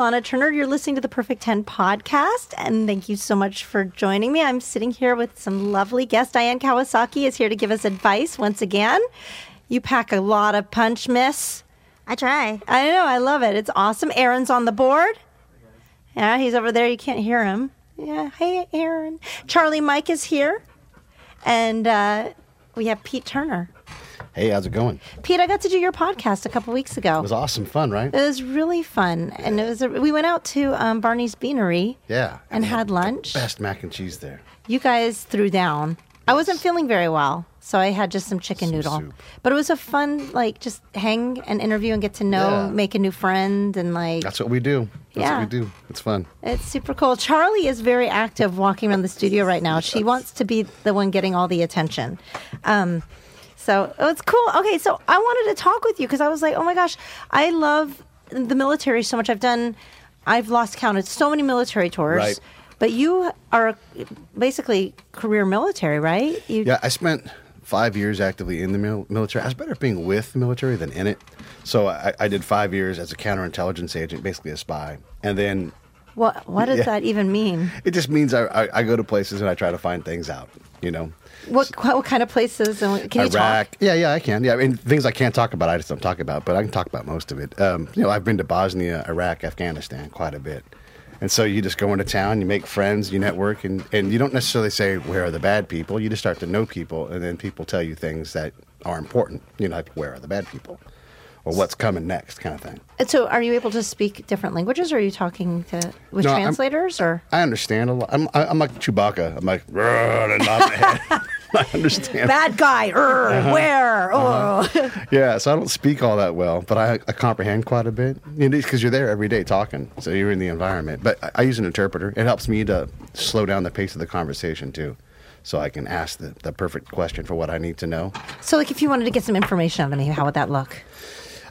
Lahna Turner. You're listening to the Perfect 10 podcast, and thank you so much for joining me. I'm sitting here with some lovely guests. Diane Kawasaki is here to give us advice once again. You pack a lot of punch, miss. I try. I know, I love it. It's awesome. Aaron's on the board. Yeah, he's over there. You can't hear him. Yeah, hey, Aaron. Charlie Mike is here. And uh, we have Pete Turner. Hey, how's it going? Pete, I got to do your podcast a couple weeks ago. It was awesome fun, right? It was really fun, and it was. A, we went out to um, Barney's Beanery. Yeah. and had lunch. Best mac and cheese there. You guys threw down. I wasn't feeling very well, so I had just some chicken Some noodle. soup. But it was a fun, like, just hang and interview and get to know, Yeah. make a new friend, and like, That's what we do. That's Yeah. what we do. It's fun. it's super cool. Charlie is very active walking around the studio right now. She wants to be the one getting all the attention. Um, so oh, it's cool. Okay, so I wanted to talk with you because I was like, oh my gosh, I love the military so much. I've done, I've lost count. It's so many military tours. Right. But you are basically career military, right? You, Yeah, I spent five years actively in the mil- military. I was better at being with the military than in it. So I, I did five years as a counterintelligence agent, basically a spy. And then What What does Yeah. that even mean? it just means I, I, I go to places and I try to find things out, you know. What What kind of places? And can you Iraq. talk? Yeah, yeah, I can. Yeah, I mean, things I can't talk about, I just don't talk about, but I can talk about most of it. Um, you know, I've been to Bosnia, Iraq, Afghanistan quite a bit. And so you just go into town, you make friends, you network, and, and you don't necessarily say, where are the bad people? You just start to know people, and then people tell you things that are important. You know, like, where are the bad people? Or what's coming next, kind of thing. And So, are you able to speak different languages? Or are you talking to with No, I'm- translators? Or I understand a lot. I'm, I- I'm like Chewbacca. I'm like, and nod my head. I understand. bad guy? er, Uh-huh. Where? Oh, Yeah, so I don't speak all that well, but I, I comprehend quite a bit. Because you're there every day talking, so you're in the environment. But I, I use an interpreter. It helps me to slow down the pace of the conversation too, so I can ask the, the perfect question for what I need to know. so like if you wanted to get some information out of me, how would that look?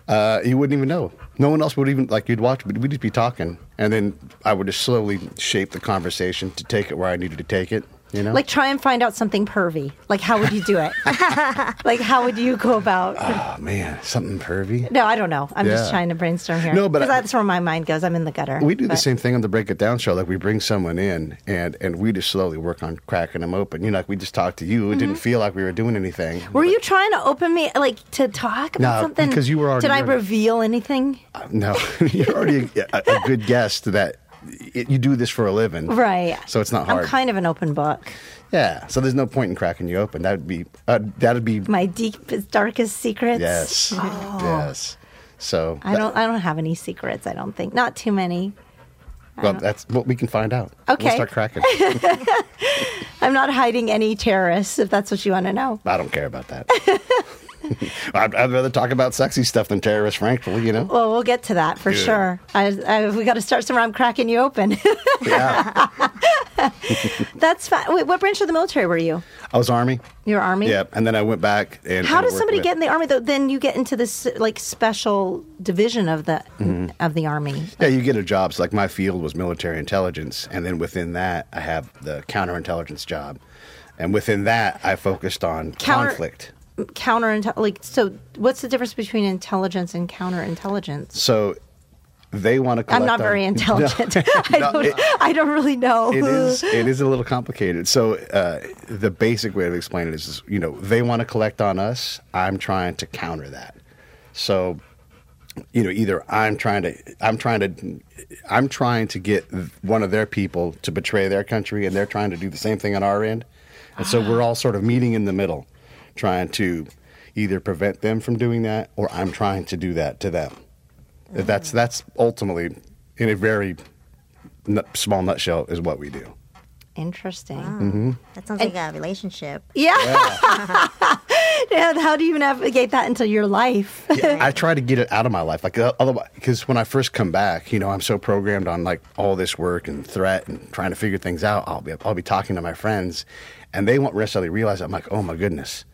Uh, you wouldn't even know. No one else would even like. You'd watch, but we'd just be talking, and then I would just slowly shape the conversation to take it where I needed to take it. You know, Like try and find out something pervy. Like how would you do it? like how would you go about? oh man, something pervy. no, I don't know. I'm just trying to brainstorm here. No, but I- that's where my mind goes. I'm in the gutter. We do the same thing on the Break It Down show. Like we bring someone in, and and we just slowly work on cracking them open. You know, like we just talked to you. It didn't feel like we were doing anything. Mm-hmm. Were you trying to open me like to talk about No, something? because you were already Did I reveal anything? No, you're already a, a good guest that it, you do this for a living, Right. So it's not hard. I'm kind of an open book. yeah. So there's no point in cracking you open. That would be uh, that'd be My deepest, darkest secrets. yes, yes. So I don't. I don't have any secrets. I don't think. Not too many. well, that's what we can find out. Okay. we'll start cracking. I'm not hiding any terrorists. If that's what you want to know. I don't care about that. I'd, I'd rather talk about sexy stuff than terrorists, frankly. You know. Well, we'll get to that for Good. sure. I, I, we got to start somewhere. I'm cracking you open. Yeah. that's fine. Wait, what branch of the military were you? I was army. Your army. Yeah, and then I went back and. How and does somebody get in the army? Though, then you get into this like special division of the Mm-hmm. of the army. Yeah, you get a job. So like my field was military intelligence, and then within that, I have the counterintelligence job, and within that, I focused on Counter- conflict. Counter like so. What's the difference between intelligence and counterintelligence? So they want to. Collect I'm not very intelligent. I, No, don't, it- I don't really know. It is. It is a little complicated. So uh, the basic way to explain it is, is, you know, they want to collect on us. I'm trying to counter that. So, you know, either I'm trying to, I'm trying to, I'm trying to get one of their people to betray their country, and they're trying to do the same thing on our end. And so we're all sort of meeting in the middle, trying to either prevent them from doing that, or I'm trying to do that to them. That's that's ultimately, in a very nut, small nutshell, is what we do. Interesting. Mm-hmm. That sounds like a relationship. Yeah. Yeah, How do you navigate that into your life? I try to get it out of my life, like uh, otherwise, because when I first come back, you know, I'm so programmed on like all this work and threat and trying to figure things out. I'll be I'll be talking to my friends, and they won't necessarily realize. I'm like, oh my goodness,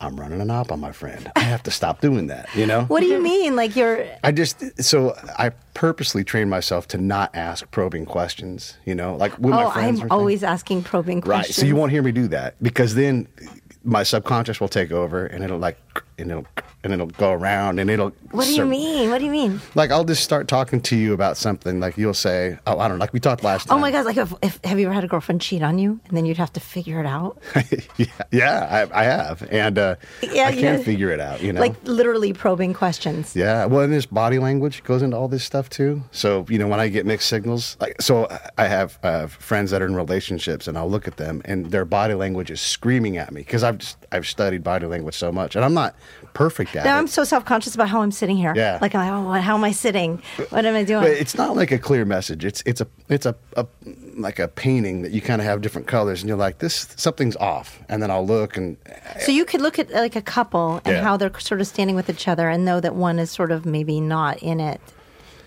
I'm running an op on my friend. I have to stop doing that. You know. what do you mean? Like you're I just so I purposely train myself to not ask probing questions. You know, like with Oh, my friends. I'm always asking probing questions. right. So you won't hear me do that because then my subconscious will take over and it'll like and it'll and it'll go around and it'll. What do you sur- mean? What do you mean? Like I'll just start talking to you about something. Like you'll say, "Oh, I don't know." Like we talked last time. Oh my god! Like, if, if have you ever had a girlfriend cheat on you, and then you'd have to figure it out? yeah, yeah, I, I have, and uh, Yeah, I can't figure it out. You know, Like literally probing questions. Yeah, well, and there's body language goes into all this stuff too. So you know, when I get mixed signals, like so, I have uh, friends that are in relationships, and I'll look at them, and their body language is screaming at me because I've just I've studied body language so much, and I'm not perfect at Now it. I'm so self conscious about how I'm sitting here. Yeah. Like, oh, how am I sitting? What am I doing? but it's not like a clear message. It's it's a it's a, a like a painting that you kind of have different colors, and you're like, this something's off, and then I'll look, and So you could look at like a couple and Yeah. how they're sort of standing with each other and know that one is sort of maybe not in it.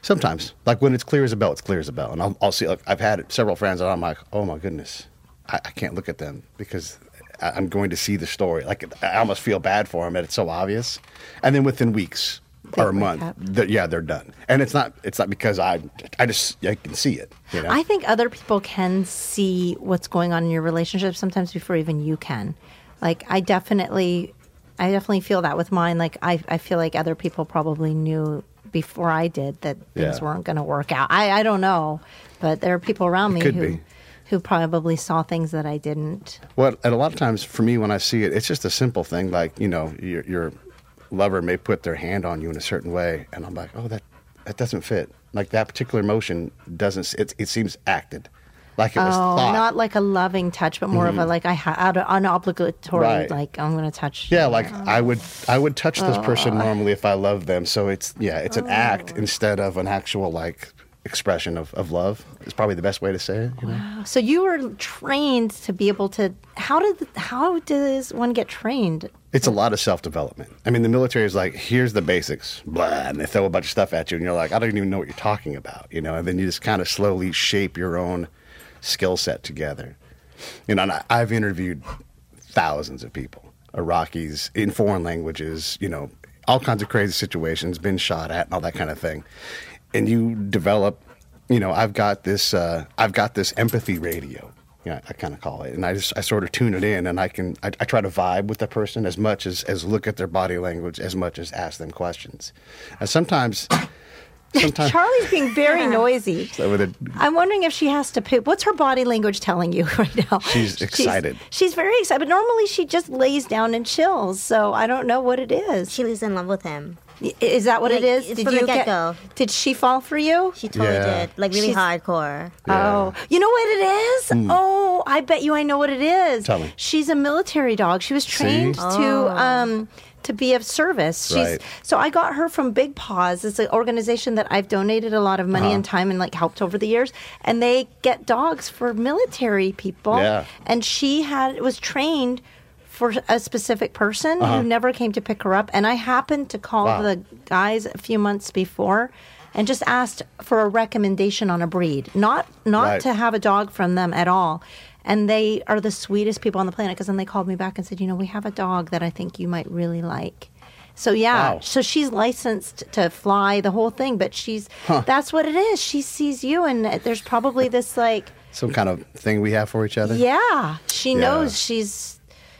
Sometimes, like when it's clear as a bell, it's clear as a bell, and I'll, I'll see. Like I've had several friends, and I'm like, oh my goodness, I, I can't look at them because I'm going to see the story. Like I almost feel bad for them, and it's so obvious. And then within weeks They or a month, they're- yeah, they're done. And it's not. It's not because I. I just I can see it. You know. I think other people can see what's going on in your relationship sometimes before even you can. Like I definitely I definitely feel that with mine. Like I I feel like other people probably knew before I did that things Yeah. weren't gonna work out. I, I don't know. But there are people around me who be. Who probably saw things that I didn't. Well, and a lot of times for me, when I see it, it's just a simple thing. Like you know, your, your lover may put their hand on you in a certain way, and I'm like, oh, that that doesn't fit. Like that particular motion doesn't. It, it seems acted, like it was Oh, thought. not like a loving touch, but more of a like I ha- out of unobligatory. Mm-hmm. Right. Like I'm going to touch. yeah, like I would I would touch this person normally if I loved them. So it's yeah, it's an act instead of an actual like expression of, of love. Is probably the best way to say it. You know? So you were trained to be able to. How did how does one get trained? It's a lot of self development. I mean, the military is like, here's the basics, blah, and they throw a bunch of stuff at you, and you're like, I don't even know what you're talking about, you know. And then you just kind of slowly shape your own skill set together. You know, and I, I've interviewed thousands of people, Iraqis in foreign languages, you know, all kinds of crazy situations, been shot at, and all that kind of thing. And you develop, you know, I've got this, uh, I've got this empathy radio. You know, I kind of call it, and I just I sort of tune it in, and I can I, I try to vibe with the person as much as as look at their body language, as much as ask them questions. And sometimes, sometimes Charlie's being very noisy. So with it- I'm wondering if she has to pick. What's her body language telling you right now? She's excited. She's, very excited, but normally she just lays down and chills. So I don't know what it is. She lives in love with him. I- Is that what it Yeah, is? it's from the get-go. Did she fall for you? She totally Yeah. did. Like really She's- hardcore. Oh, you know what it is? Oh, I bet you I know what it is. Tell me. She's a military dog. She was trained See? to um to be of service. She's Right. so I got her from Big Paws. It's an organization that I've donated a lot of money Uh-huh. and time and like helped over the years. And they get dogs for military people. Yeah. And she had was trained for a specific person who never came to pick her up. And I happened to call Uh-huh. Wow. the guys a few months before and just asked for a recommendation on a breed, not not Right. to have a dog from them at all. And they are the sweetest people on the planet because then they called me back and said, you know, we have a dog that I think you might really like. So yeah, Wow. so she's licensed to fly the whole thing, but she's that's what it is. She sees you, and there's probably this like, some kind of thing we have for each other. yeah, she Yeah. knows she's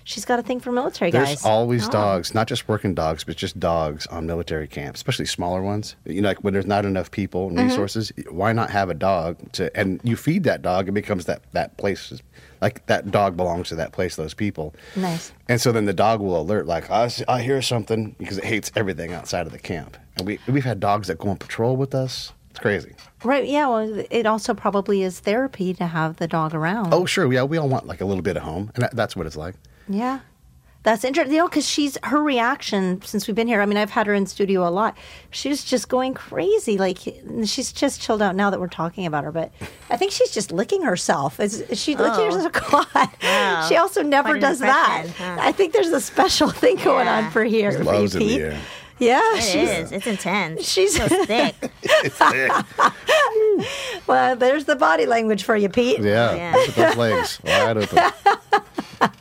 she's got a thing for military There's guys. always dogs, not just working dogs, but just dogs on military camps, especially smaller ones. You know, like when there's not enough people and Mm-hmm. resources, why not have a dog to? And you feed that dog, it becomes that that place, like that dog belongs to that place, those people. Nice. And so then the dog will alert, like I hear something because it hates everything outside of the camp. And we we've had dogs that go on patrol with us. It's crazy. Right. Yeah. Well, it also probably is therapy to have the dog around. Oh, sure. Yeah, we all want like a little bit of home, and that, that's what it's like. Yeah. That's interesting, you know, because she's her reaction since we've been here. I mean, I've had her in studio a lot. She's just going crazy. Like she's just chilled out now that we're talking about her. But I think she's just licking herself. Is, is she licking Oh. herself? God. Wow. She also never Quite does that. huh? I think there's a special thing going on for here. for Loves in the Pete. air. Yeah, It she's is. It's intense. she's- so thick. It's thick. well. There's the body language for you, Pete. Yeah, Yeah. look at those legs wide open.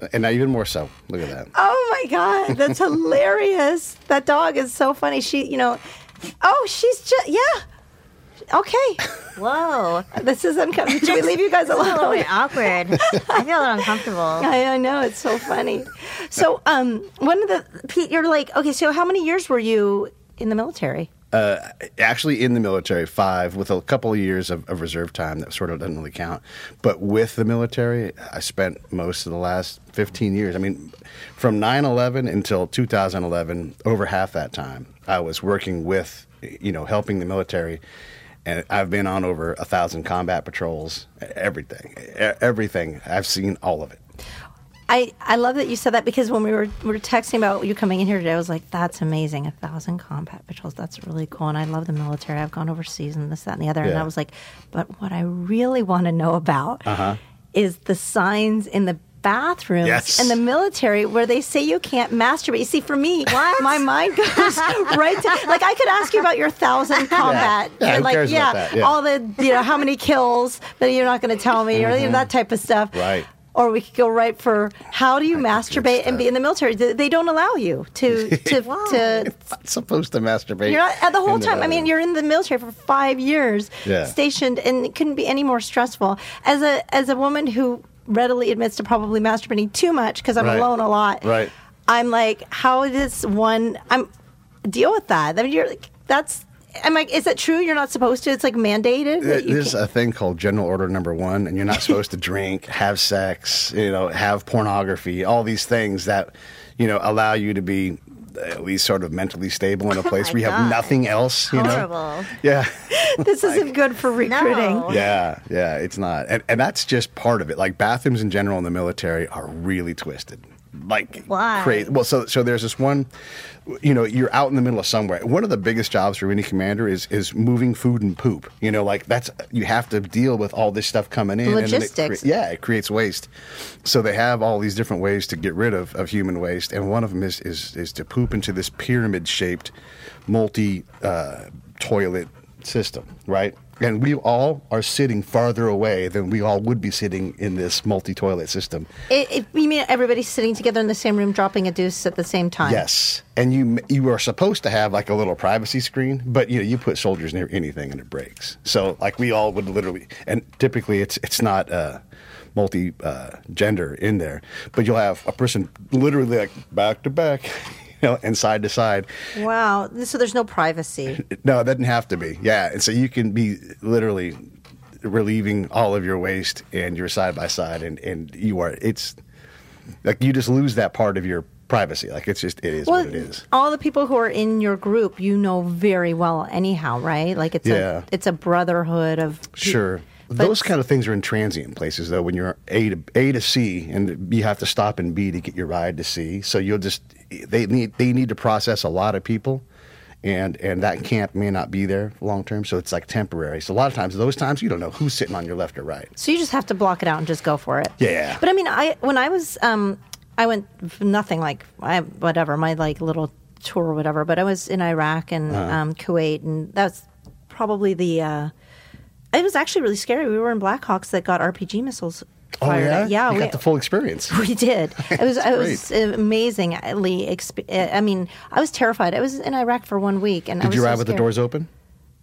That- and now even more so. Look at that. Oh my god, that's hilarious. That dog is so funny. She, you know, oh, she's just yeah. Okay, Whoa. this is uncomfortable. Should we leave you guys This is a little alone? bit awkward. I feel a little uncomfortable. I, I know it's so funny. So, um, one of the Pete, you're like, okay. So, how many years were you in the military? Uh, actually in the military five with a couple of years of, of reserve time that sort of doesn't really count. But with the military i spent most of the last 15 years. I mean from 9-11 until 2011 over half that time i was working with you know helping the military. And i've been on over a thousand combat patrols everything everything. I've seen all of it I, I love that you said that because when we were we were texting about you coming in here today, I was like, "That's amazing! A thousand combat patrols. That's really cool." And I love the military. I've gone overseas and this, that, and the other. And I was like, "But what I really want to know about is the signs in the bathrooms Yes. in the military where they say you can't masturbate." You see, for me, my mind goes right to like I could ask you about your thousand combat, Yeah, and like yeah. Yeah. all the you know how many kills, but you're not going to tell me, or you know, that type of stuff, Right. Or we could go right for how do you masturbate and be in the military? They don't allow you to to, to not supposed to masturbate you're not the whole time. I mean, you're in the military for five years, Yeah. stationed, and it couldn't be any more stressful. As a as a woman who readily admits to probably masturbating too much because I'm Right. alone a lot. Right. I'm like, how does one? I'm deal with that. I mean, you're like, that's. I'm like, is that true? You're not supposed to. It's like mandated. There's can't- a thing called General Order Number One, and you're not supposed to drink, have sex, you know, have pornography, all these things that, you know, allow you to be at least sort of mentally stable in a oh place my where you have nothing else. You know? Yeah, this isn't good for recruiting. No. yeah, yeah. It's not, and and that's just part of it. Like bathrooms in general in the military are really twisted. Like Why? crazy. Well, so so there's this one. You know, you're out in the middle of somewhere. One of the biggest jobs for any commander is is moving food and poop. You know, like that's you have to deal with all this stuff coming in. and it Logistics. cre- yeah, it creates waste. So they have all these different ways to get rid of, of human waste, and one of them is is, is to poop into this pyramid shaped, multi uh, toilet system, right? And we all are sitting farther away than we all would be sitting in this multi toilet system. It, it, you mean everybody's sitting together in the same room, dropping a deuce at the same time? Yes, and you you are supposed to have like a little privacy screen, but you know you put soldiers near anything and it breaks. So like we all would literally, and typically it's it's not uh, multi uh, gender in there, but you'll have a person literally like back to back, know, and side to side. Wow. So there's no privacy. No, it doesn't have to be. Yeah, and so you can be literally relieving all of your waste and you're side by side, and and you are it's like you just lose that part of your privacy. Like it's just it is Well, what it is. all the people who are in your group, you know very well, anyhow, right? Like it's Yeah. a it's a brotherhood of Sure. But- Those kind of things are in transient places, though. When you're A to A to C, and you have to stop in B to get your ride to C, so you'll just they need they need to process a lot of people, and and that camp may not be there long term, so it's like temporary. So a lot of times, those times you don't know who's sitting on your left or right. So you just have to block it out and just go for it. Yeah. But I mean, I when I was um I went nothing like I whatever my like little tour or whatever, but I was in Iraq and Uh-huh. um, Kuwait, and that's probably the. Uh, it was actually really scary. We were in Blackhawks that got RPG missiles. Fired. Oh Fired yeah, at. yeah. you we, got the full experience. We did. It was it was amazingly. Exp- I mean, I was terrified. I was in Iraq for one week, and I Did was you so ride with the doors open?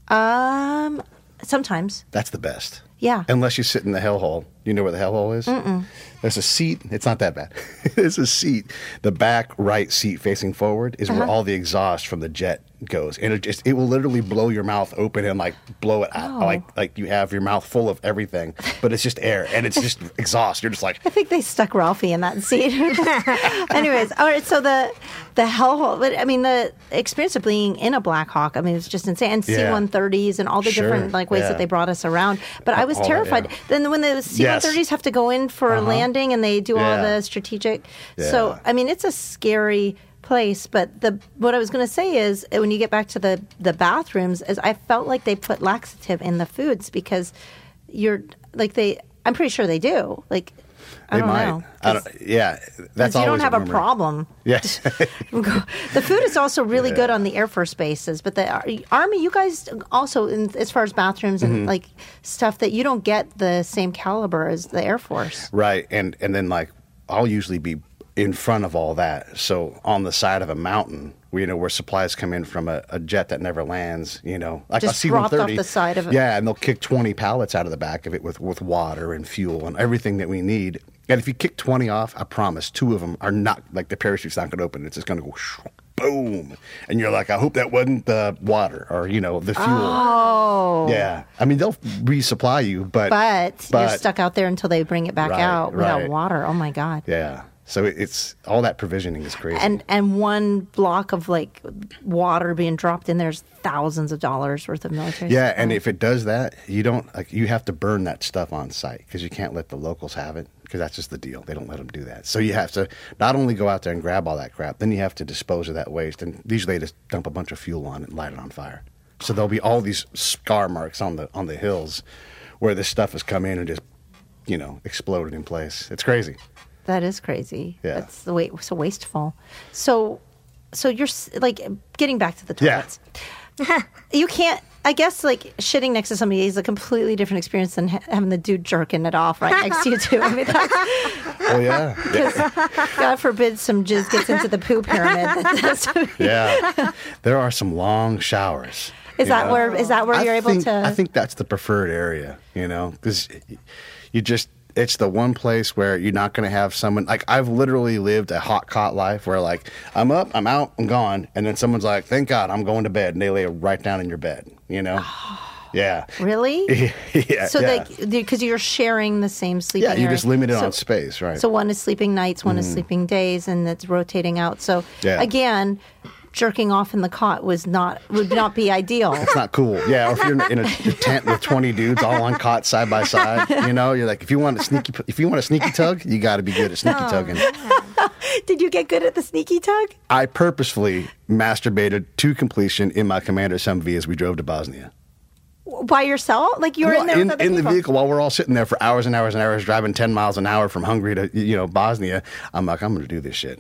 Um, sometimes. That's the best. Yeah. Unless you sit in the hellhole. You know where the hellhole is? Mm-mm. There's a seat. It's not that bad. There's a seat. The back right seat facing forward is where Uh-huh. all the exhaust from the jet goes, and it just it will literally blow your mouth open and like blow it out, Oh. like like you have your mouth full of everything, but it's just air and it's just exhaust. You're just like. I think they stuck Ralphie in that seat. Anyways, all right. So the the hellhole, but I mean the experience of being in a Black Hawk. I mean it's just insane. And C Yeah. one thirties and all the Sure, different like ways yeah. that they brought us around. But I was All that, terrified. yeah. Then when the C Yes. thirties have to go in for a landing and they do all the strategic. So I mean it's a scary place but the what i was going to say is uh, when you get back to the the bathrooms is i felt like they put laxative in the foods because you're like they i'm pretty sure they do like i They don't might. know I don't, yeah, that's you don't have a rumor. problem. Yeah. the food is also really Yeah. good on the Air Force bases, but the Army, you guys also, in, as far as bathrooms Mm-hmm. and like stuff that you don't get the same caliber as the Air Force. Right, and and then like I'll usually be in front of all that, so on the side of a mountain you know, where supplies come in from a, a jet that never lands, you know, like Just a dropped off the side of it. Yeah, and they'll kick 20 pallets out of the back of it with, with water and fuel and everything that we need. And if you kick 20 off, I promise, two of them are not, like the parachute's not going to open. It's just going to go boom. And you're like, I hope that wasn't the water or, you know, the fuel. Oh. Yeah. I mean, they'll resupply you, but. But, you're stuck out there until they bring it back Right, out without right. water. Oh my god. Yeah. So it's all that provisioning is crazy. And and one block of like water being dropped in there's thousands of dollars worth of military. Yeah, and if it does that, you don't like you have to burn that stuff on site because you can't let the locals have it because that's just the deal. They don't let them do that. So you have to not only go out there and grab all that crap, then you have to dispose of that waste. And usually they just dump a bunch of fuel on it and light it on fire. So there'll be all these scar marks on the on the hills where this stuff has come in and just you know exploded in place. It's crazy. That is crazy. Yeah. That's the way so wasteful. So so you're s- like getting back to the Yeah. toilets. you can't. I guess like shitting next to somebody is a completely different experience than ha- having the dude jerking it off right next to you too. I mean, that's, Oh yeah, yeah. God forbid some jizz gets into the poo pyramid. That's, yeah. There are some long showers. is you that know? where is that where I you're able think, to? I think that's the preferred area, you know, because you just it's the one place where you're not going to have someone like I've literally lived a hot cot life where like I'm up, I'm out, I'm gone, and then someone's like, "Thank God, I'm going to bed," and they lay right down in your bed, you know. yeah. really. yeah. So yeah. like because you're sharing the same sleeping yeah, you're area. just limited So- on space, right? So one is sleeping nights, one is mm-hmm. sleeping days, and it's rotating out. So Yeah. again, jerking off in the cot was not would not be ideal. It's not cool. Yeah, or if you're in a, a tent with 20 dudes all on cot side by side, you know, you're like, if you want a sneaky, if you want a sneaky tug, you got to be good at sneaky oh, tugging. Did you get good at the sneaky tug? I purposefully masturbated to completion in my Commander's Humvee as we drove to Bosnia. By yourself? Like you were in there in, in the vehicle while we're all sitting there for hours and hours and hours driving 10 miles an hour from Hungary to, you know, Bosnia. I'm like, I'm going to do this shit.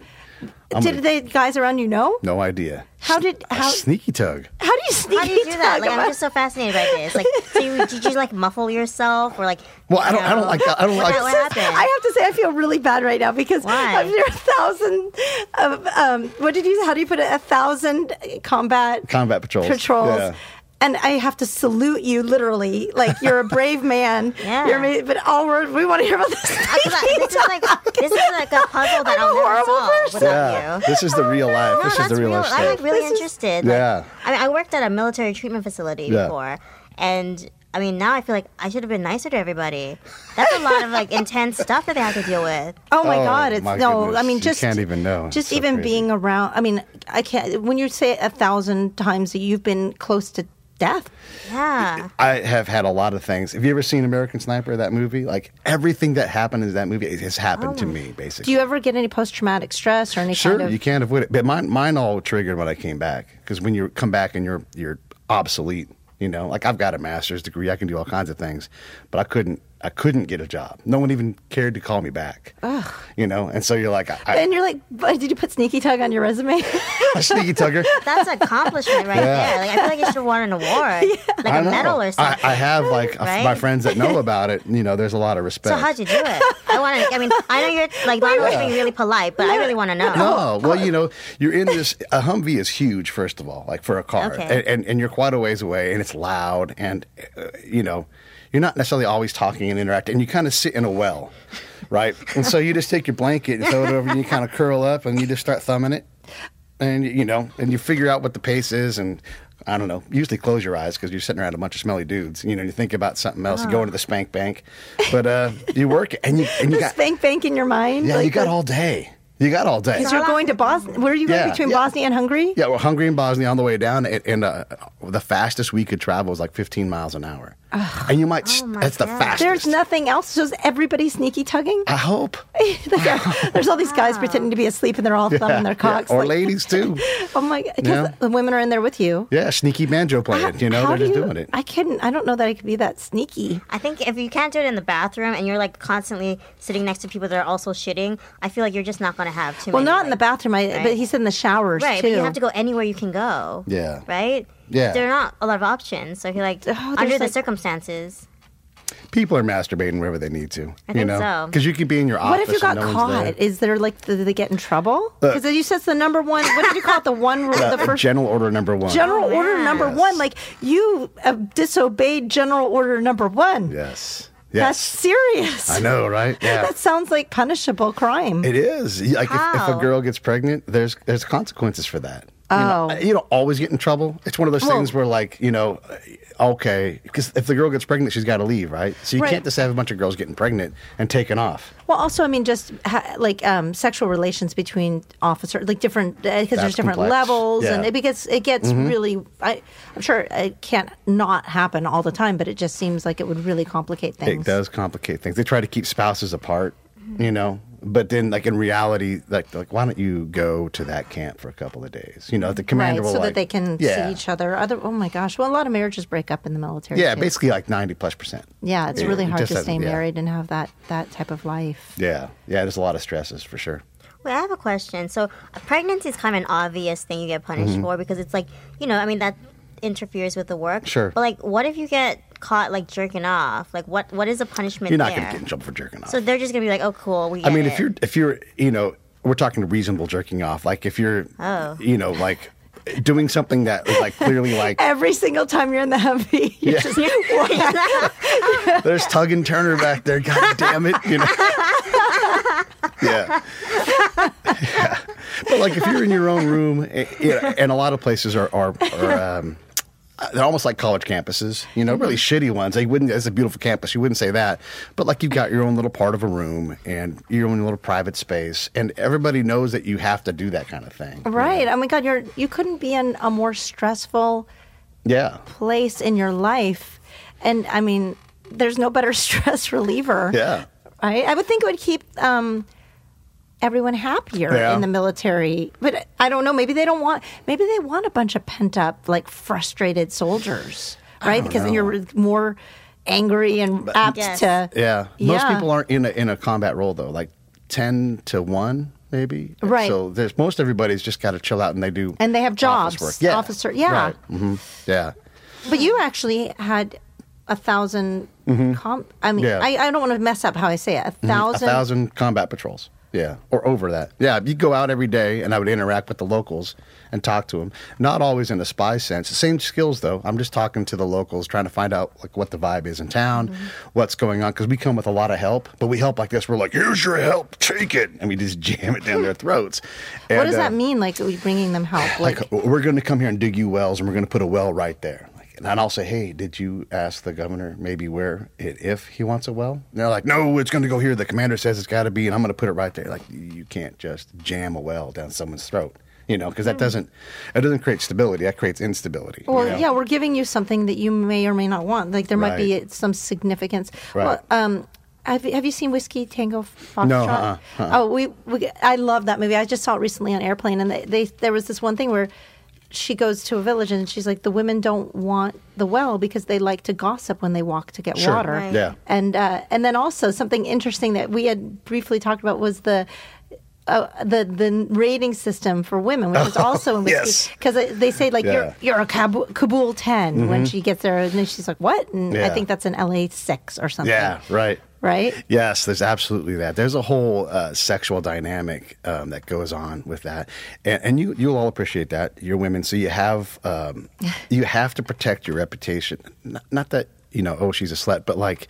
I'm Did gonna- the guys around you know? no idea. How did- A sneaky tug? How do you sneaky How do you do that? tug? Like, I'm just so fascinated by this. Like, so you, did you like muffle yourself or like? Well, I don't- I don't like that. I don't what, like- What happened? I have to say, I feel really bad right now because Why? after a thousand, of, um, what did you? How do you put it? A thousand combat Combat patrols. patrols. Yeah. And I have to salute you literally, like you're a brave man. Yeah. You're ama- but all we're, we want to hear about this. I- this is like this is like a puzzle that I'm I'll a never solve without Yeah. you. This is the real life. No, this is the real, real. life I'm like really This is- interested. Like, Yeah. I mean, I worked at a military treatment facility Yeah. before, and I mean, now I feel like I should have been nicer to everybody. That's a lot of like intense stuff that they have to deal with. Oh my Oh, God! It's my no. goodness. I mean, You just can't even know. Just so even crazy. being around. I mean, I can't. When you say a thousand times that you've been close to death, Yeah. I have had a lot of things. Have you ever seen American Sniper, that movie? Like everything that happened in that movie has happened to oh. me, basically. do you ever get any post traumatic stress or any Sure, kind of? you can't avoid it. But mine, mine all triggered when I came back because when you come back and you're you're obsolete, you know. Like I've got a master's degree, I can do all kinds of things, but I couldn't. I couldn't get a job. No one even cared to call me back. You know, and so you're like, I, and you're like, "But did you put sneaky tug on your resume? Sneaky tugger. That's an accomplishment right Yeah. there. Like I feel like you should have won an award, like I a know. medal or something. I have like a- Right? my friends that know about it. You know, there's a lot of respect. so how'd you do it? I want to. I mean, I know you're like not always being really polite, but I really want to know. No, well, you know, you're in this. A Humvee is huge, first of all, like for a car, Okay. and, and and you're quite a ways away, and it's loud, and uh, you know, you're not necessarily always talking and interacting, and you kind of sit in a well, right? And so you just take your blanket and throw it over, and you kind of curl up, and you just start thumbing it, and you know, and you figure out what the pace is, and. I don't know. Usually close your eyes because you're sitting around a bunch of smelly dudes. You know, you think about something else. You go into the spank bank, but uh, you work and you and you the got spank bank in your mind? yeah, like you got the- all day. You got all day. Because you're going to Bosnia. Where are you going Yeah, between yeah. Bosnia and Hungary? Yeah, well, Hungary and Bosnia on the way down, and, and uh, the fastest we could travel was like 15 miles an hour. and you might, Oh my that's the God. fastest. There's nothing else. So is everybody sneaky tugging? I hope. There's all these guys pretending to be asleep and they're all thumbing their Yeah, cocks. Or like- ladies too. Oh my god! Because Yeah. the women are in there with you. Yeah, sneaky banjo playing. You know, they're do just you- doing it. I couldn't. I don't know that I could be that sneaky. I think if you can't do it in the bathroom and you're like constantly sitting next to people that are also shitting, I feel like you're just not going to have too Well, many. not in the bathroom. I, right. but he said in the showers Right, too. but you have to go anywhere you can go. Yeah. Right? Yeah. There are not a lot of options. So I feel like Oh, under the like- circumstances. People are masturbating wherever they need to. I you think know, so. because you could be in your office. What if you got no caught? Is there like, do they get in trouble? Uh, Because you said it's the number one. What did you call it? The one rule, the Uh, first general order number one. general Oh, order yeah. number Yes. one. Like you uh, disobeyed general order number one. Yes. That's serious. I know, right? Yeah. That sounds like punishable crime. It is like if, if a girl gets pregnant, there's there's consequences for that. Oh. You, know, you don't always get in trouble. It's one of those Well- things where, like, you know, uh, okay, because if the girl gets pregnant, she's got to leave, right? So you Right. can't just have a bunch of girls getting pregnant and taken off. Well, also, I mean, just ha- like um, sexual relations between officers, like different uh, because there's different complex. levels, and Yeah. it gets it gets mm-hmm. really. I, I'm sure it can't not happen all the time, but it just seems like it would really complicate things. It does complicate things. They try to keep spouses apart, you know. But then, like in reality, like like why don't you go to that camp for a couple of days? You know, the commander right, will so like, that they can yeah. see each other. Other, oh my gosh! Well, a lot of marriages break up in the military. Yeah, too. basically like ninety plus percent. Yeah, it's Yeah, really hard just to stay doesn't- yeah. married and have that that type of life. Yeah, yeah. There's a lot of stresses for sure. Wait, I have a question. So, a pregnancy is kind of an obvious thing you get punished Mm-hmm. for because it's like, you know, I mean, that interferes with the work. Sure. But, like, what if you get caught, like, jerking off? Like, what what is the punishment You're not there? going to get in trouble for jerking off. So, they're just going to be like, oh, cool, we I mean, it. if you're if you're you know we're talking reasonable jerking off. Like if you're Oh. you know like doing something that like clearly like Every single time you're in the Humvee, you're Yeah. just there's Tug and Turner back there. God damn it, you know. yeah. yeah. But like if you're in your own room, eh, you know, and a lot of places are are, are um, they're almost like college campuses, you know, really shitty ones. They wouldn't. It's a beautiful campus. You wouldn't say that, but like you've got your own little part of a room and your own little private space, and everybody knows that you have to do that kind of thing. you know? right. Oh my God, you're you couldn't be in a more stressful Yeah. place in your life, and I mean, there's no better stress reliever. Yeah. Right? I would think it would keep um, everyone happier Yeah. in the military, but I don't know. Maybe they don't want. Maybe they want a bunch of pent up, like frustrated soldiers, right? Because then you're more angry and apt Yes. to. Yeah. Most people aren't in a in a combat role though. Like ten to one, maybe. Right. So there's most everybody's just got to chill out and they do And they have office jobs. work. Yeah. Officer- yeah. Right. hmm Yeah. But you actually had a 1000 Com- I mean, Mm-hmm. Yeah. Mm-hmm. I, I don't want to mess up how I say it. A thousand. A thousand combat patrols. Yeah, or over that. Yeah, you go out every day, and I would interact with the locals and talk to them. Not always in a spy sense. Same skills though. I'm just talking to the locals, trying to find out like what the vibe is in town, Mm-hmm. what's going on. Because we come with a lot of help, but we help like this. We're like, "Here's your help, take it," and we just jam it down their throats. what And, does uh, that mean? Like, are we bringing them help? Like, like we're going to come here and dig you wells and we're going to put a well right there and i'll say hey did you ask the governor maybe where it if he wants a well and they're like no it's going to go here the commander says it's got to be and i'm going to put it right there like you can't just jam a well down someone's throat you know because that doesn't it doesn't create stability that creates instability you well, know? yeah, we're giving you something that you may or may not want. Like, there might be some significance. Right. Well, um, have, have you seen Whiskey Tango Foxtrot? No, uh-uh, uh-uh. Oh, we, we I love that movie. I just saw it recently on airplane, and they, they there was this one thing where she goes to a village and she's like, the women don't want the well because they like to gossip when they walk to get Sure. water. Right. Yeah. And uh, and then also something interesting that we had briefly talked about was the. Uh, the the rating system for women, which is also in whiskey, because they say like Yeah. you're you're a Kabul, Kabul 10 when she gets there, and then she's like, "What?" And I think that's an LA six or something. yeah right right. Yes, there's absolutely that. There's a whole uh, sexual dynamic um, that goes on with that, and, and you you'll all appreciate that. You're women, so you have um, you have to protect your reputation. Not, not that you know, oh, she's a slut, but like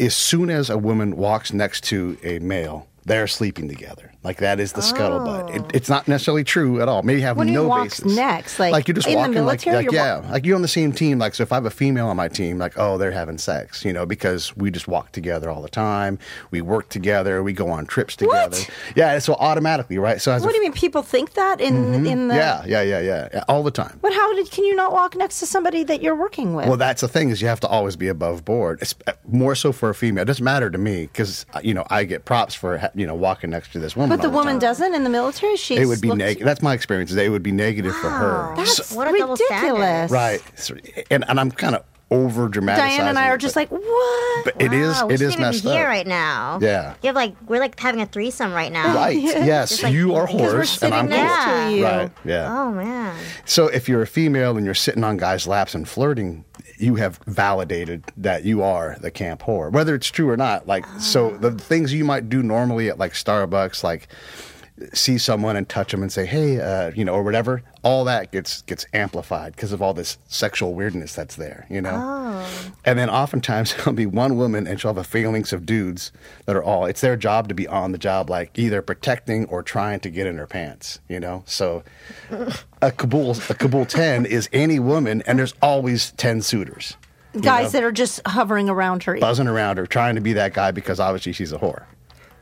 as soon as a woman walks next to a male, they're sleeping together. Like that is the scuttlebutt. It, it's not necessarily true at all. Maybe have you no walks basis. next? Like, like you're just walking military, like, like yeah, like you're on the same team. Like so, if I have a female on my team, like oh, they're having sex, you know, because we just walk together all the time. We work together. We go on trips together. What? Yeah, so automatically, right? So as What a, do you mean? People think that in in the yeah, yeah, yeah, yeah, yeah, all the time. But how did can you not walk next to somebody that you're working with? Well, that's the thing is you have to always be above board. It's uh, more so for a female. It doesn't matter to me because you know I get props for ha- you know walking next to this woman. but the all woman time. doesn't in the military. She It would be looked- negative. That's my experience. It would be negative for her. That's So- What a double ridiculous, right, and and I'm kind of over dramatizing. Diane and I are just but- like, what? But it is Wow, we it is shouldn't even messed be here up. right now. Yeah. You have like we're like having a threesome right now. Right. Yes. Like- you are horse and I'm next cool. to you. Right. Yeah. Oh man. So if you're a female and you're sitting on guys' laps and flirting, you have validated that you are the camp whore, whether it's true or not. Like, so ah. the things you might do normally at like Starbucks, like see someone and touch them and say, "Hey," uh, you know, or whatever. All that gets gets amplified because of all this sexual weirdness that's there, you know. And then oftentimes there'll be one woman and she'll have a phalanx of dudes that are all. It's their job to be on the job, like either protecting or trying to get in her pants, you know. So a Kabul a Kabul ten is any woman, and there's always ten suitors. Guys know, that are just hovering around her. buzzing around her, trying to be that guy because obviously she's a whore.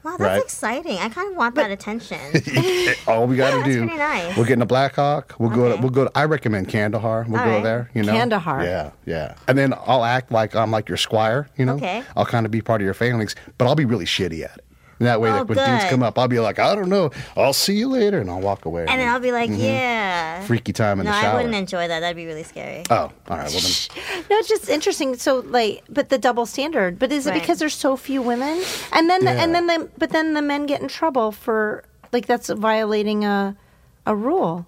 Wow, that's Right. exciting. I kind of want that attention. All we got to That's do, pretty nice. we're getting a Black Hawk. We'll go. To, we'll go. To, I recommend Kandahar. We'll All go right. there. You know, Kandahar. Yeah, yeah. And then I'll act like I'm like your squire. You know, Okay. I'll kind of be part of your phalanx, but I'll be really shitty at it. And that way, Oh, like when dudes come up, I'll be like, I don't know. I'll see you later, and I'll walk away. and then I'll be like, mm-hmm. yeah. freaky time in no, the shower. I wouldn't enjoy that. That'd be really scary. oh, all right. Well then, No, it's just interesting. So, like, but the double standard. But is it Right. because there's so few women? And then, the, and then the, but then the men get in trouble for like that's violating a a rule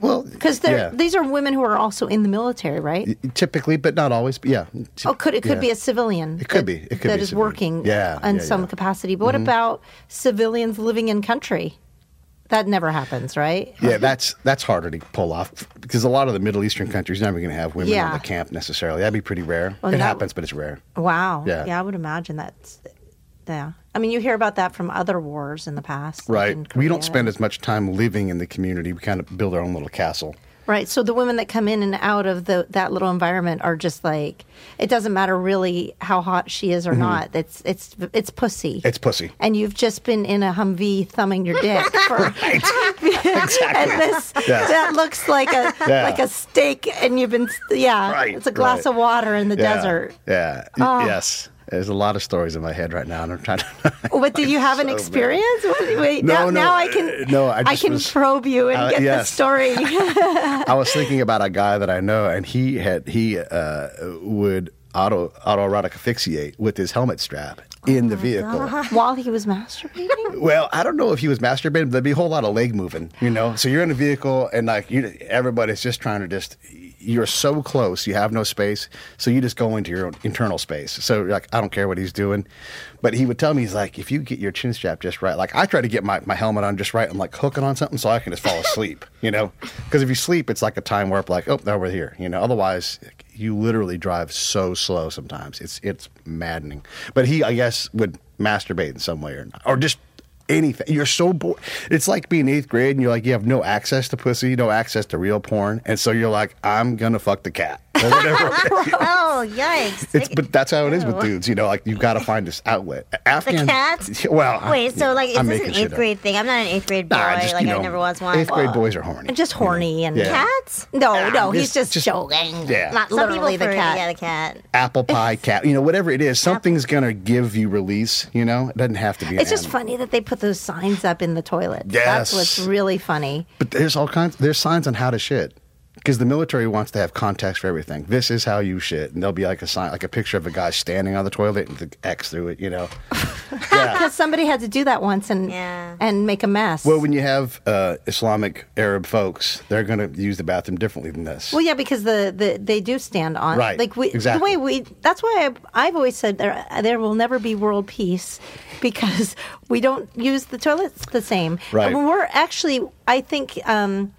well, because yeah. these are women who are also in the military, right? typically, but not always. But yeah. Oh, could it could Yeah. be a civilian? It could that- be. It could that be is civilian. working, Yeah, in yeah, some. Mm-hmm. capacity. But what about civilians living in country? That never happens, right? Yeah, that's that's harder to pull off because a lot of the Middle Eastern countries never going to have women in the camp necessarily. That'd be pretty rare. Well, it that- happens, but it's rare. Wow. Yeah. Yeah, I would imagine that's. Yeah, I mean, you hear about that from other wars in the past, Right. in We don't spend as much time living in the community. We kind of build our own little castle. Right. So the women that come in and out of the that little environment are just like it doesn't matter really how hot she is or not. It's it's it's pussy. Mm-hmm. It's pussy. and you've just been in a Humvee thumbing your dick for and this Yes. that looks like a Yeah. like a steak and you've been yeah Right, it's a glass right. of water in the Yeah. desert. Yeah. Oh. Yes. There's a lot of stories in my head right now, and I'm trying to. But did you have an So bad. experience? Wait, wait, No, now, no, now I uh, can no, I just can was- probe you and Uh, get the story. I was thinking about a guy that I know, and he had he uh, would auto autoerotic asphyxiate with his helmet strap in the vehicle. While he was masturbating? Well, I don't know if he was masturbating, but there'd be a whole lot of leg moving, you know. So you're in a vehicle, and like you, everybody's just trying to just. You're so close, you have no space, so you just go into your own internal space. So like, I don't care what he's doing, but he would tell me he's like, if you get your chin strap just right, like I try to get my, my helmet on just right, I'm like hooking on something so I can just fall asleep, you know, because if you sleep, it's like a time warp, like oh, now we're here, you know. Otherwise, you literally drive so slow sometimes. It's it's maddening. But he, I guess, would masturbate in some way or not, or just anything. You're so bored. It's like being eighth grade and you're like, you have no access to pussy, no access to real porn. And so you're like, I'm going to fuck the cat or whatever. Oh, yikes. it's, but that's how it is with dudes, you know, like you've got to find this outlet. Afghan, cat? Well, I- Wait, so like, is I'm this an shit eighth up. grade thing? I'm not an eighth grade boy. Nah, just, like, you I never was one. Eighth grade boys are horny. just horny and Yeah. Cats? No, no, he's just- just, just- joking. Yeah. Not Some literally people the for- cat. Yeah, the cat. Apple pie, cat, you know, whatever it is, something's going to give you release, you know? It doesn't have to be an It's just animal. funny that they put those signs up in the toilet. Yes. That's what's really funny. But there's all kinds. There's signs on how to shit because the military wants to have context for everything. This is how you shit, and there'll be like a sign, like a picture of a guy standing on the toilet and the X through it. You know. yeah. Because somebody had to do that once and Yeah. and make a mess. Well, when you have uh, Islamic Arab folks, they're going to use the bathroom differently than this. Well, yeah, because the, the they do stand on Right, Like we, exactly. the way we. That's why I, I've always said there there will never be world peace because we don't use the toilets the same. Right. And we're actually, I think, um,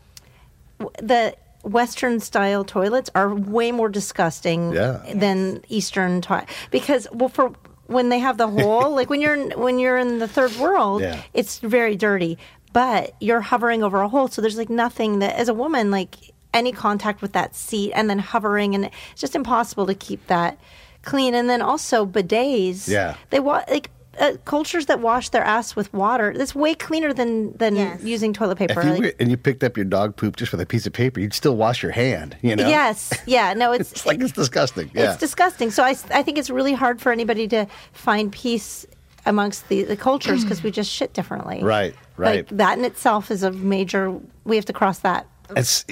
the Western style toilets are way more disgusting Yeah. than Eastern toilet because well for. When they have the hole, like when you're in, when you're in the third world, Yeah. it's very dirty. But you're hovering over a hole, so there's like nothing that, as a woman, like any contact with that seat, and then hovering, and it's just impossible to keep that clean. And then also bidets, Yeah. they want like uh, cultures that wash their ass with water. That's way cleaner than than Yes. using toilet if paper. you like- were- and you picked up your dog poop just with a piece of paper, you'd still wash your hand. You know. Yes, yeah, no, it's It's like it's disgusting. Yeah. it's disgusting. So I, I think it's really hard for anybody to find peace amongst the, the cultures because we just shit differently. Right, right. Like that in itself is a major. We have to cross that. It's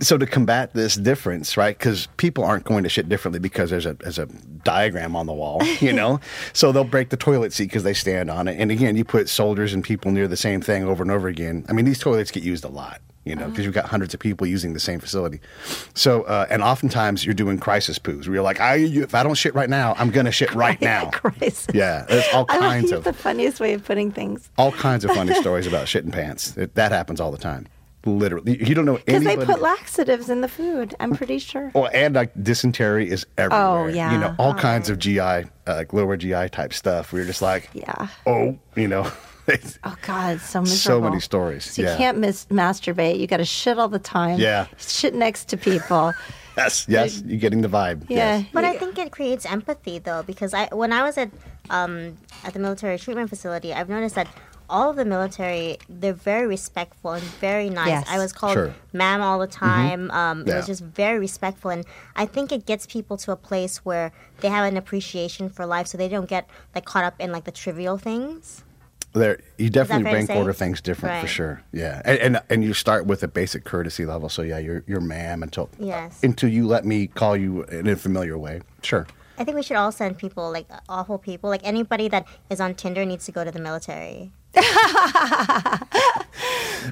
so to combat this difference, right? Because people aren't going to shit differently because there's a there's a diagram on the wall, you know. so they'll break the toilet seat because they stand on it. And again, you put soldiers and people near the same thing over and over again. I mean, these toilets get used a lot. You know, because you've got hundreds of people using the same facility. So, uh, and oftentimes you're doing crisis poos where you're like, I, you, if I don't shit right now, I'm going to shit right now. Crisis. Yeah, there's all I kinds like of the funniest way of putting things. all kinds of funny stories about shitting pants. It, that happens all the time. Literally, you don't know Because they put laxatives in the food. I'm pretty sure. well, and like dysentery is everywhere. Oh, yeah. you know all kinds of GI, uh, like lower GI type stuff. Where you're just like, Yeah. oh, you know, Oh God, so miserable. So many stories, So you yeah. can't mis- masturbate. You got to shit all the time. Yeah. Shit next to people. yes, yes, you're getting the vibe. Yeah. Yes. But I think it creates empathy though, because I when I was at um, at the military treatment facility, I've noticed that all of the military they're very respectful and very nice. Yes. I was called Sure. Mm-hmm. ma'am all the time. Um, It was just very respectful, and I think it gets people to a place where they have an appreciation for life, so they don't get like caught up in like the trivial things. There, you definitely rank order things different for sure. Yeah, and, and and you start with a basic courtesy level. So yeah, you're you're ma'am until Yes. until you let me call you in a familiar way. Sure. I think we should all send people like awful people, like anybody that is on Tinder needs to go to the military.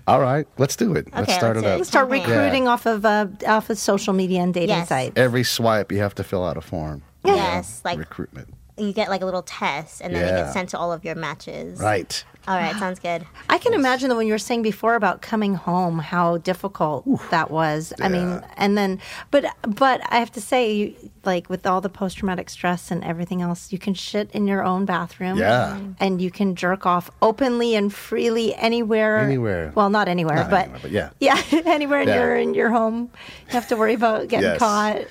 All right, let's do it. let's start let's it do up. it. Start Yeah. recruiting off of uh, off of social media and dating Yes. sites. Every swipe, you have to fill out a form. Yes, like recruitment. You get like a little test, and then it Yeah. gets sent to all of your matches. Right. All right, sounds good. I can imagine that when you were saying before about coming home, how difficult that was. I mean, and then, but but I have to say, you, like with all the post traumatic stress and everything else, you can shit in your own bathroom. Yeah. and you can jerk off openly and freely anywhere. Anywhere. Well, not anywhere, Not but, anywhere, but yeah. yeah, anywhere in Yeah. your in your home. You have to worry about getting Yes. caught.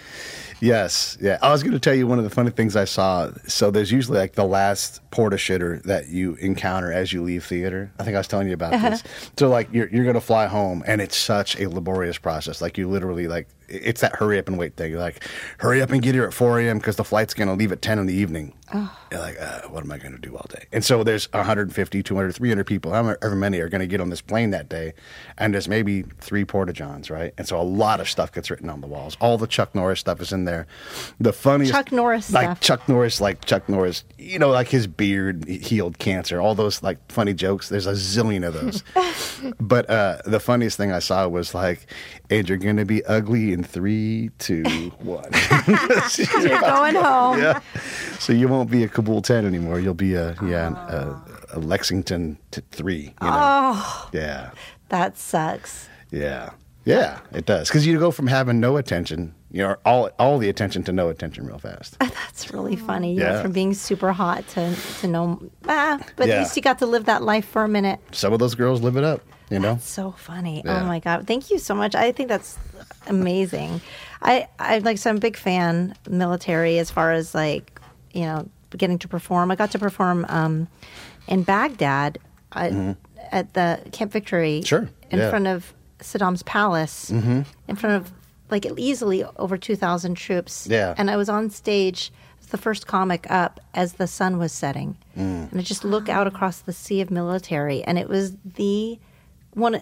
Yes, yeah. I was going to tell you one of the funny things I saw. So there's usually like the last porta shitter that you encounter as you leave theater. I think I was telling you about uh-huh. this. So like you're you're going to fly home, and it's such a laborious process. Like you literally like it's that hurry up and wait thing. You're like, hurry up and get here at 4 a.m. because the flight's going to leave at 10 in the evening. You're like, uh, what am I going to do all day? And so there's 150, 200, 300 people, however many are going to get on this plane that day. And there's maybe three porta johns, right? And so a lot of stuff gets written on the walls. All the Chuck Norris stuff is in there. The funniest Chuck Norris like stuff. Chuck Norris, like Chuck Norris, you know, like his beard healed cancer. All those like funny jokes. There's a zillion of those. but uh, the funniest thing I saw was like, and you're gonna be ugly in three, two, one. You're going home. yeah. So you won't be a Kabul ten anymore. You'll be a yeah a, a Lexington t- three. You know? Oh, Yeah. that sucks. Yeah. Yeah, it does. Because you go from having no attention, you know, all all the attention to no attention real fast. That's really funny. You Yeah. from being super hot to to no, ah, but Yeah. at least you got to live that life for a minute. Some of those girls live it up, you know. So funny. Yeah. Oh my god. Thank you so much. I think that's amazing. I I like so I'm a big fan military as far as like, you know, getting to perform. I got to perform um in Baghdad uh, at the Camp Victory Mm-hmm. Sure, in yeah. front of Saddam's palace. Mm-hmm. In front of like easily over 2000 troops. Yeah. And I was on stage the first comic up as the sun was setting. Mm. And I just look out across the sea of military and it was the one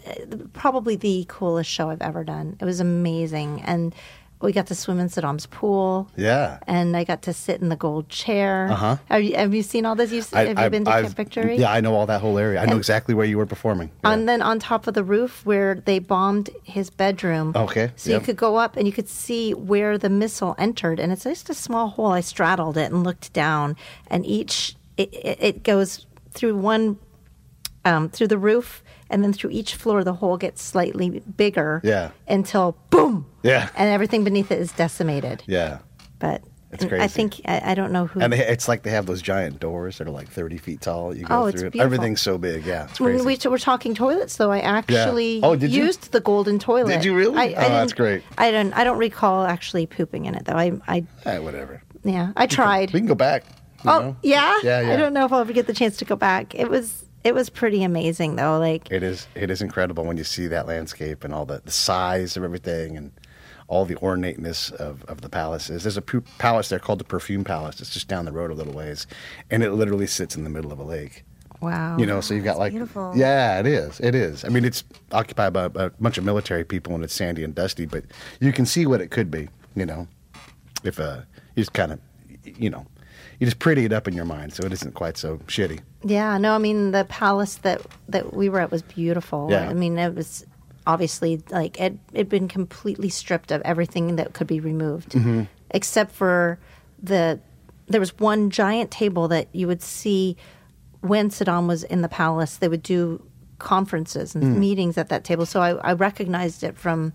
probably the coolest show I've ever done. It was amazing, and we got to swim in Saddam's pool. Yeah. and I got to sit in the gold chair. Uh-huh. Have you, have you seen all this? You've, have you been to Camp Victory? Yeah, I know all that whole area. I know exactly where you were performing. Yeah. And then on top of the roof where they bombed his bedroom. Okay, So yep. you could go up and you could see where the missile entered. And it's just a small hole. I straddled it and looked down. And each, it, it, it goes through one, um, through the roof. And then through each floor, the hole gets slightly bigger. Yeah. Until boom. Yeah. And everything beneath it is decimated. yeah. But It's I think, I, I don't know who. And they, it's like they have those giant doors that are like 30 feet tall. You go Oh, through it's it. beautiful. Everything's so big. Yeah. It's crazy. When we were talking toilets, though, I actually Oh, did you? used the golden toilet. Did you really? I, I Oh, that's great. I don't. I don't recall actually pooping in it, though. I, I, Eh, whatever. yeah, I tried. We can go back. you oh, know? yeah? Yeah, yeah. I don't know if I'll ever get the chance to go back. It was, it was pretty amazing, though. Like, It is. It is incredible when you see that landscape and all the, the size of everything and all the ornateness of, of the palaces. There's a palace there called the Perfume Palace. It's just down the road a little ways, and it literally sits in the middle of a lake. wow. You know, so you've got like, beautiful. yeah, it is. It is. I mean, it's occupied by a bunch of military people and it's sandy and dusty, but you can see what it could be. You know, if uh, you just kind of, you know, you just pretty it up in your mind, so it isn't quite so shitty. Yeah, no, I mean the palace that that we were at was beautiful. Yeah. I mean it was obviously like it had been completely stripped of everything that could be removed, Mm-hmm. except for the there was one giant table that you would see when Saddam was in the palace. They would do conferences and Mm. meetings at that table, so I, I recognized it from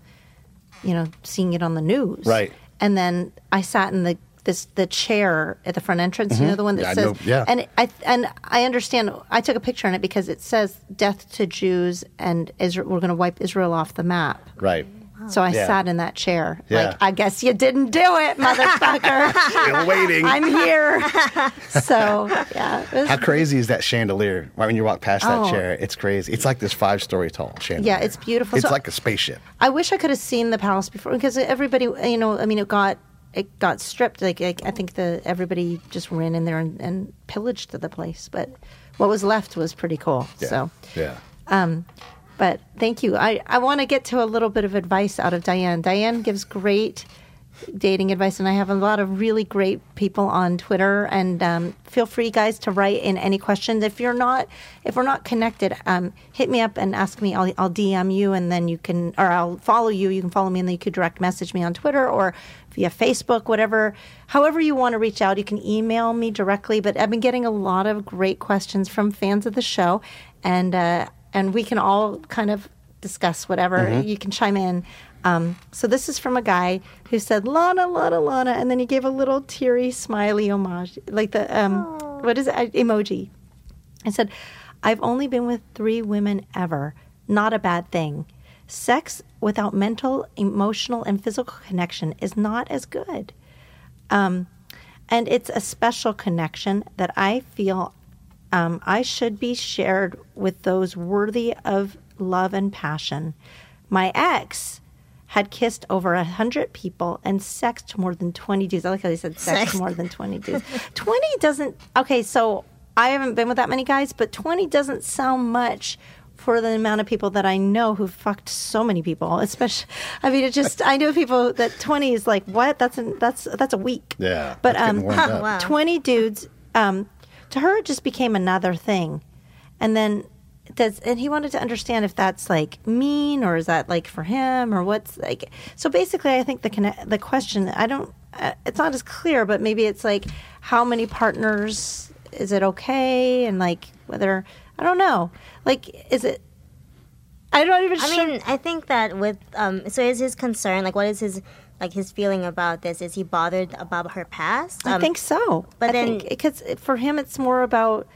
you know seeing it on the news, Right. And then I sat in the this the chair at the front entrance. You know the one that Mm-hmm. Yeah, I says know. Yeah. and I and I understand. I took a picture on it because it says "Death to Jews" and Israel. We're going to wipe Israel off the map. Right. So I Yeah. sat in that chair. Yeah. Like I guess you didn't do it, motherfucker. Still waiting. I'm here. so yeah, was- How crazy is that chandelier? Right when you walk past that Oh. chair, it's crazy. It's like this five story tall chandelier. Yeah, it's beautiful. It's So- like a spaceship. I wish I could have seen the palace before because everybody, you know, I mean, it got it got stripped. Like, like I think the everybody just ran in there and, and pillaged the place, but what was left was pretty cool. Yeah. So. yeah. Um, but thank you. I, I want to get to a little bit of advice out of Diane. Diane gives great dating advice, and I have a lot of really great people on Twitter. And um, feel free, guys, to write in any questions. If you're not, if we're not connected, um, hit me up and ask me. I'll, I'll DM you, and then you can, or I'll follow you. You can follow me, and then you could direct message me on Twitter or via Facebook, whatever. However you want to reach out, you can email me directly. But I've been getting a lot of great questions from fans of the show, and uh, and we can all kind of discuss whatever. You can chime in. Um, so this is from a guy who said Lahna, Lahna, Lahna, and then he gave a little teary, smiley homage, like the um, what is it emoji. I said, I've only been with three women ever. Not a bad thing. Sex without mental, emotional, and physical connection is not as good. Um, and it's a special connection that I feel um, I should be shared with those worthy of love and passion. My ex had kissed over a hundred people and sexed more than twenty dudes. I like how he said sex Sex. more than twenty dudes. twenty doesn't. Okay, so I haven't been with that many guys, but twenty doesn't sound much for the amount of people that I know who fucked so many people. Especially, I mean, it just I know people that twenty is like what? That's a, that's that's a week. Yeah, but um, warmed. Wow. 20 dudes um, to her it just became another thing and then does and he wanted to understand if that's like mean or is that like for him or what's like so basically i think the conne- the question i don't uh, it's not as clear but maybe it's like how many partners is it okay and like whether i don't know like is it i don't even I mean, I think that with um, so is his concern like what is his like his feeling about this? Is he bothered about her past? I Um, think so. but I then- because for him, it's more about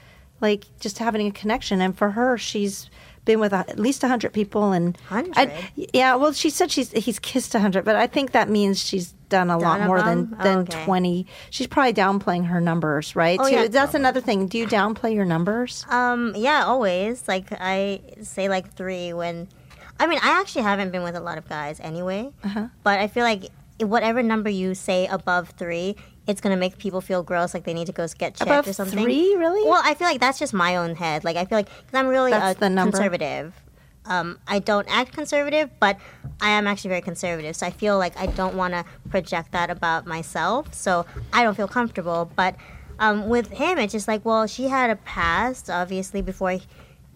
like just having a connection, and for her, she's been with at least hundred people, and I- 100? yeah. Well, she said she's he's kissed hundred, but I think that means she's done a lot Done more of than them? than Okay. twenty. She's probably downplaying her numbers, right? Oh, yeah. That's another thing. Do you downplay your numbers? Um, yeah, always. Like I say, like three when. I mean, I actually haven't been with a lot of guys anyway. Uh-huh. But I feel like whatever number you say above three, it's gonna make people feel gross, like they need to go get checked Above or something. three, really? Well, I feel like that's just my own head. Like I feel like because I'm really That's a conservative. Um, I don't act conservative, but I am actually very conservative. So I feel like I don't want to project that about myself. So I don't feel comfortable. But um, with him, it's just like, well, she had a past, obviously, before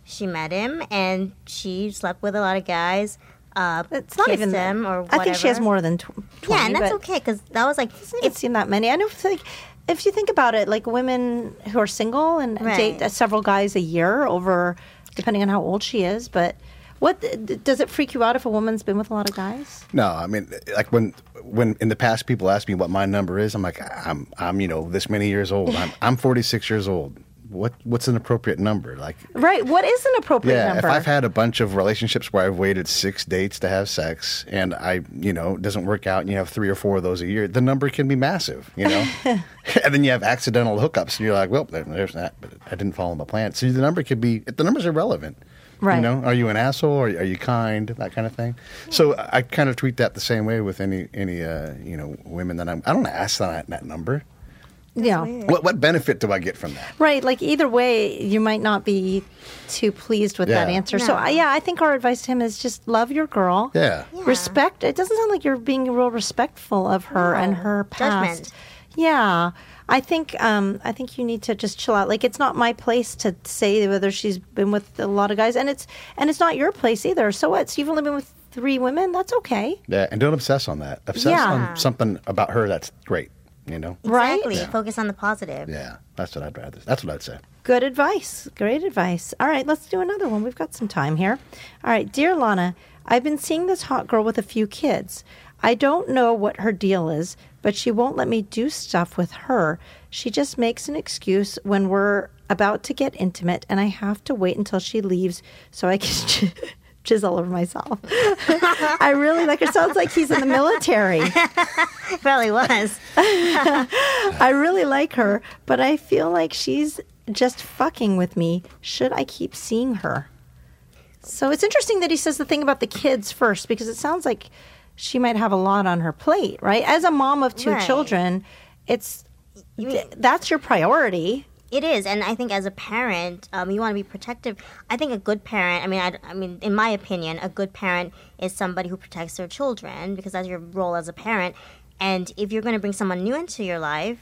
she met him, and she slept with a lot of guys. Uh, It's not even them or whatever. I think she has more than tw- twenty. Yeah, and that's okay because that was like I haven't seen that many. I know, like, if you think about it, like women who are single and Right. date several guys a year over, depending on how old she is. But what does it freak you out if a woman's been with a lot of guys? No, I mean, like when when in the past people ask me what my number is, I'm like, I'm I'm you know this many years old. I'm I'm 46 years old. What what's an appropriate number? Like, Right. What is an appropriate yeah, number? if I've had a bunch of relationships where I've waited six dates to have sex, and I you know it doesn't work out, and you have three or four of those a year, the number can be massive, you know. and then you have accidental hookups, and you're like, well, there's that, but I didn't follow my plan. So the number could be the numbers are relevant. Right. You know, are you an asshole? Or are you kind? That kind of thing. So I kind of treat that the same way with any any uh, you know women that I'm. I don't ask that that number. Yeah. What what benefit do I get from that? Right. Like either way, you might not be too pleased with that Yeah. answer. So No. I yeah, I think our advice to him is just love your girl. Yeah. Yeah. Respect. It doesn't sound like you're being real respectful of her and her past. Judgment. Yeah. I think um, I think you need to just chill out. Like it's not my place to say whether she's been with a lot of guys, and it's and it's not your place either. So what? So you've only been with three women. That's okay, Yeah, and don't obsess on that. Obsess Yeah. on something about her that's great. You know. right? Exactly. Focus on the positive. Yeah, that's what I'd rather. That's what I'd say. Good advice. Great advice. All right, let's do another one. We've got some time here. All right, dear Lahna, I've been seeing this hot girl with a few kids. I don't know what her deal is, but she won't let me do stuff with her. She just makes an excuse when we're about to get intimate, and I have to wait until she leaves so I can jizz all over myself. I really like her. Sounds like he's in the military. It probably was. I really like her, but I feel like she's just fucking with me. Should I keep seeing her? So it's interesting that he says the thing about the kids first because it sounds like she might have a lot on her plate, right? As a mom of two Right. children, it's th- that's your priority. It is, and I think as a parent, um, you want to be protective. I think a good parent. I mean, I, I mean, in my opinion, a good parent is somebody who protects their children because that's your role as a parent. And if you're going to bring someone new into your life,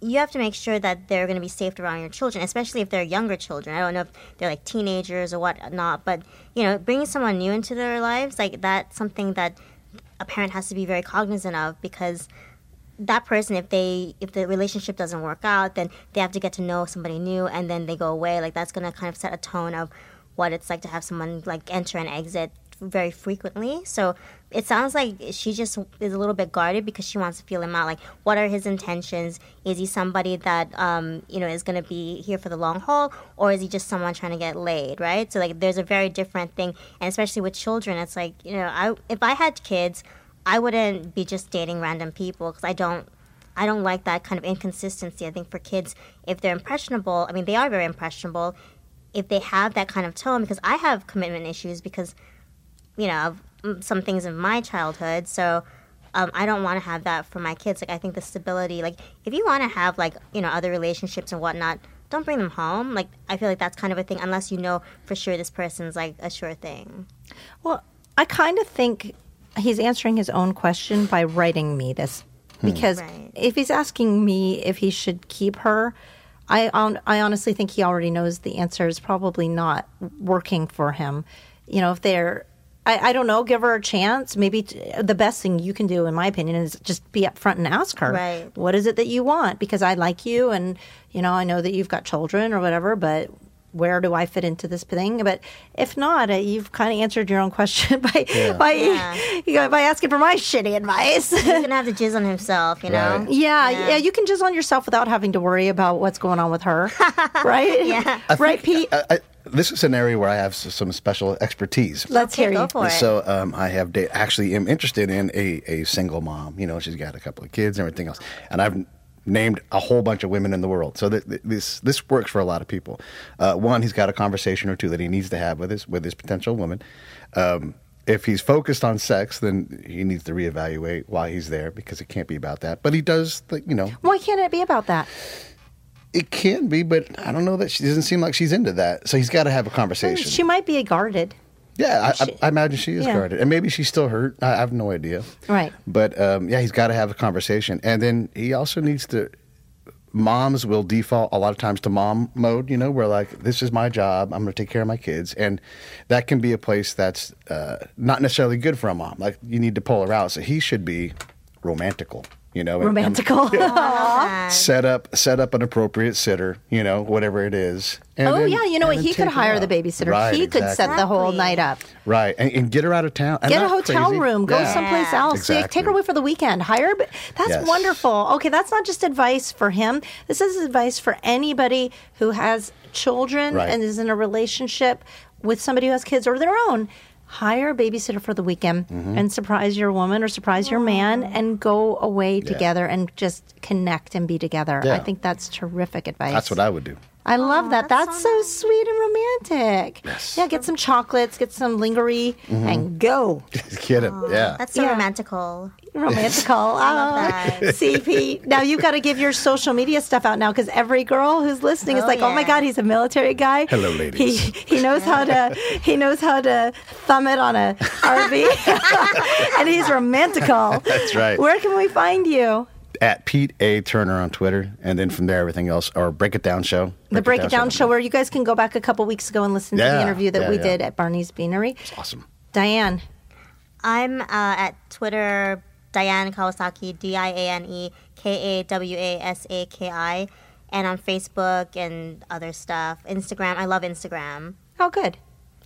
you have to make sure that they're going to be safe around your children, especially if they're younger children. I don't know if they're like teenagers or whatnot, but you know, bringing someone new into their lives, like that's something that a parent has to be very cognizant of because that person if they if the relationship doesn't work out then they have to get to know somebody new and then they go away. Like that's going to kind of set a tone of what it's like to have someone like enter and exit very frequently. So it sounds like she just is a little bit guarded because she wants to feel him out. Like what are his intentions? Is he somebody that um, you know is going to be here for the long haul or is he just someone trying to get laid right? So like there's a very different thing and especially with children it's like you know i if i had kids I wouldn't be just dating random people because I don't I don't like that kind of inconsistency. I think for kids, if they're impressionable, I mean they are very impressionable. If they have that kind of tone, because I have commitment issues because you know of mm, some things in my childhood, so um, I don't want to have that for my kids. Like I think the stability, like if you want to have like you know other relationships and whatnot, don't bring them home. Like I feel like that's kind of a thing unless you know for sure this person's like a sure thing. Well, I kind of think he's answering his own question by writing me this hmm. because Right. if he's asking me if he should keep her, I hon- I honestly think he already knows the answer is probably not working for him. You know, if they're I, I don't know, give her a chance. Maybe t- the best thing you can do, in my opinion, is just be upfront and ask her, Right. what is it that you want? Because I like you, and you know, I know that you've got children or whatever, but where do I fit into this thing? But if not, uh, you've kind of answered your own question by by Yeah. you know, by asking for my shitty advice. He's gonna have to jizz on himself, you know. Right. yeah, Yeah. yeah, you can just on yourself without having to worry about what's going on with her, right? Yeah. right, Pete. I, I, this is an area where I have some special expertise. Let's Okay, hear go you. for it. So um, I have da- actually am interested in a, a single mom. You know, she's got a couple of kids and everything else, and I've named a whole bunch of women in the world. So th- th- this this works for a lot of people. Uh, one, he's got a conversation or two that he needs to have with his with his potential woman. Um, if he's focused on sex, then he needs to reevaluate why he's there because it can't be about that. But he does, you know, Why can't it be about that? it can be. But I don't know that she doesn't seem like she's into that. So he's got to have a conversation. She might be a guarded. Yeah, I, I imagine she is Yeah. guarded, and maybe she's still hurt. I, I have no idea. Right. But um, yeah, he's got to have a conversation, and then he also needs to. Moms will default a lot of times to mom mode. You know, where like this is my job. I'm going to take care of my kids, and that can be a place that's uh, not necessarily good for a mom. Like you need to pull her out. So he should be romantical. You know, and- and Romantical. set up set up an appropriate sitter. You know, whatever it is. and oh then- yeah, you know what? He could hire the babysitter. Right, he could set the whole night up. Right, and, and get her out of town. I'm Get a hotel crazy. room. Go Yeah. someplace Yeah. else. Yeah, Take her away for the weekend. Hire. That's Yes. wonderful. Okay, that's not just advice for him. This is advice for anybody who has children Right. and is in a relationship with somebody who has kids or their own. Hire a babysitter for the weekend Mm-hmm. and surprise your woman or surprise your man and go away together and just connect and be together. I think that's terrific advice. That's what I would do. I love that. that's That's, so so, nice. sweet and romantic. Yes. Yeah, get some chocolates, get some lingerie, mm-hmm. and go. Get him. Yeah. That's so Yeah. romantical. Romantical. love Oh, that. see, Now you've got to give your social media stuff out now because every girl who's listening is Oh, like, "Oh my. God, he's a military guy. Hello, ladies. He he knows how to he knows how to thumb it on a RV, and he's romantical. That's right. Where can we find you? At Pete A Turner on Twitter, and then from there everything else or Break It Down Show. the Break It Down show, where you guys can go back a couple weeks ago and listen to the interview that yeah, we yeah. did at Barney's Beanery. It's awesome. Diane, I'm uh, at Twitter, Diane Kawasaki, D I A N E K A W A S A K I, and on Facebook and other stuff. Instagram, I love Instagram. oh good.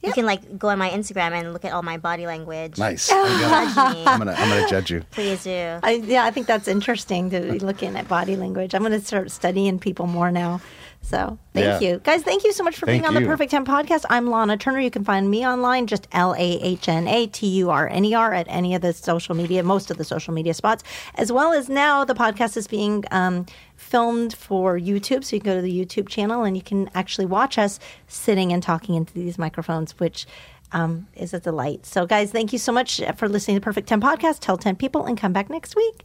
You can like go on my Instagram and look at all my body language. Nice. There you go. Judge me, I'm gonna I'm gonna judge you. please do. I, yeah, I think that's interesting to be looking at body language. I'm going to start studying people more now. So thank Yeah. you. Guys, thank you so much for Thank being on the. Perfect 10 podcast. I'm Lahna Turner. You can find me online, just L A H N A T U R N E R at any of the social media, most of the social media spots, as well as now the podcast is being um, filmed for YouTube. So you can go to the YouTube channel and you can actually watch us sitting and talking into these microphones, which um, is a delight. So, guys, thank you so much for listening to the Perfect 10 podcast. Tell 10 people and come back next week.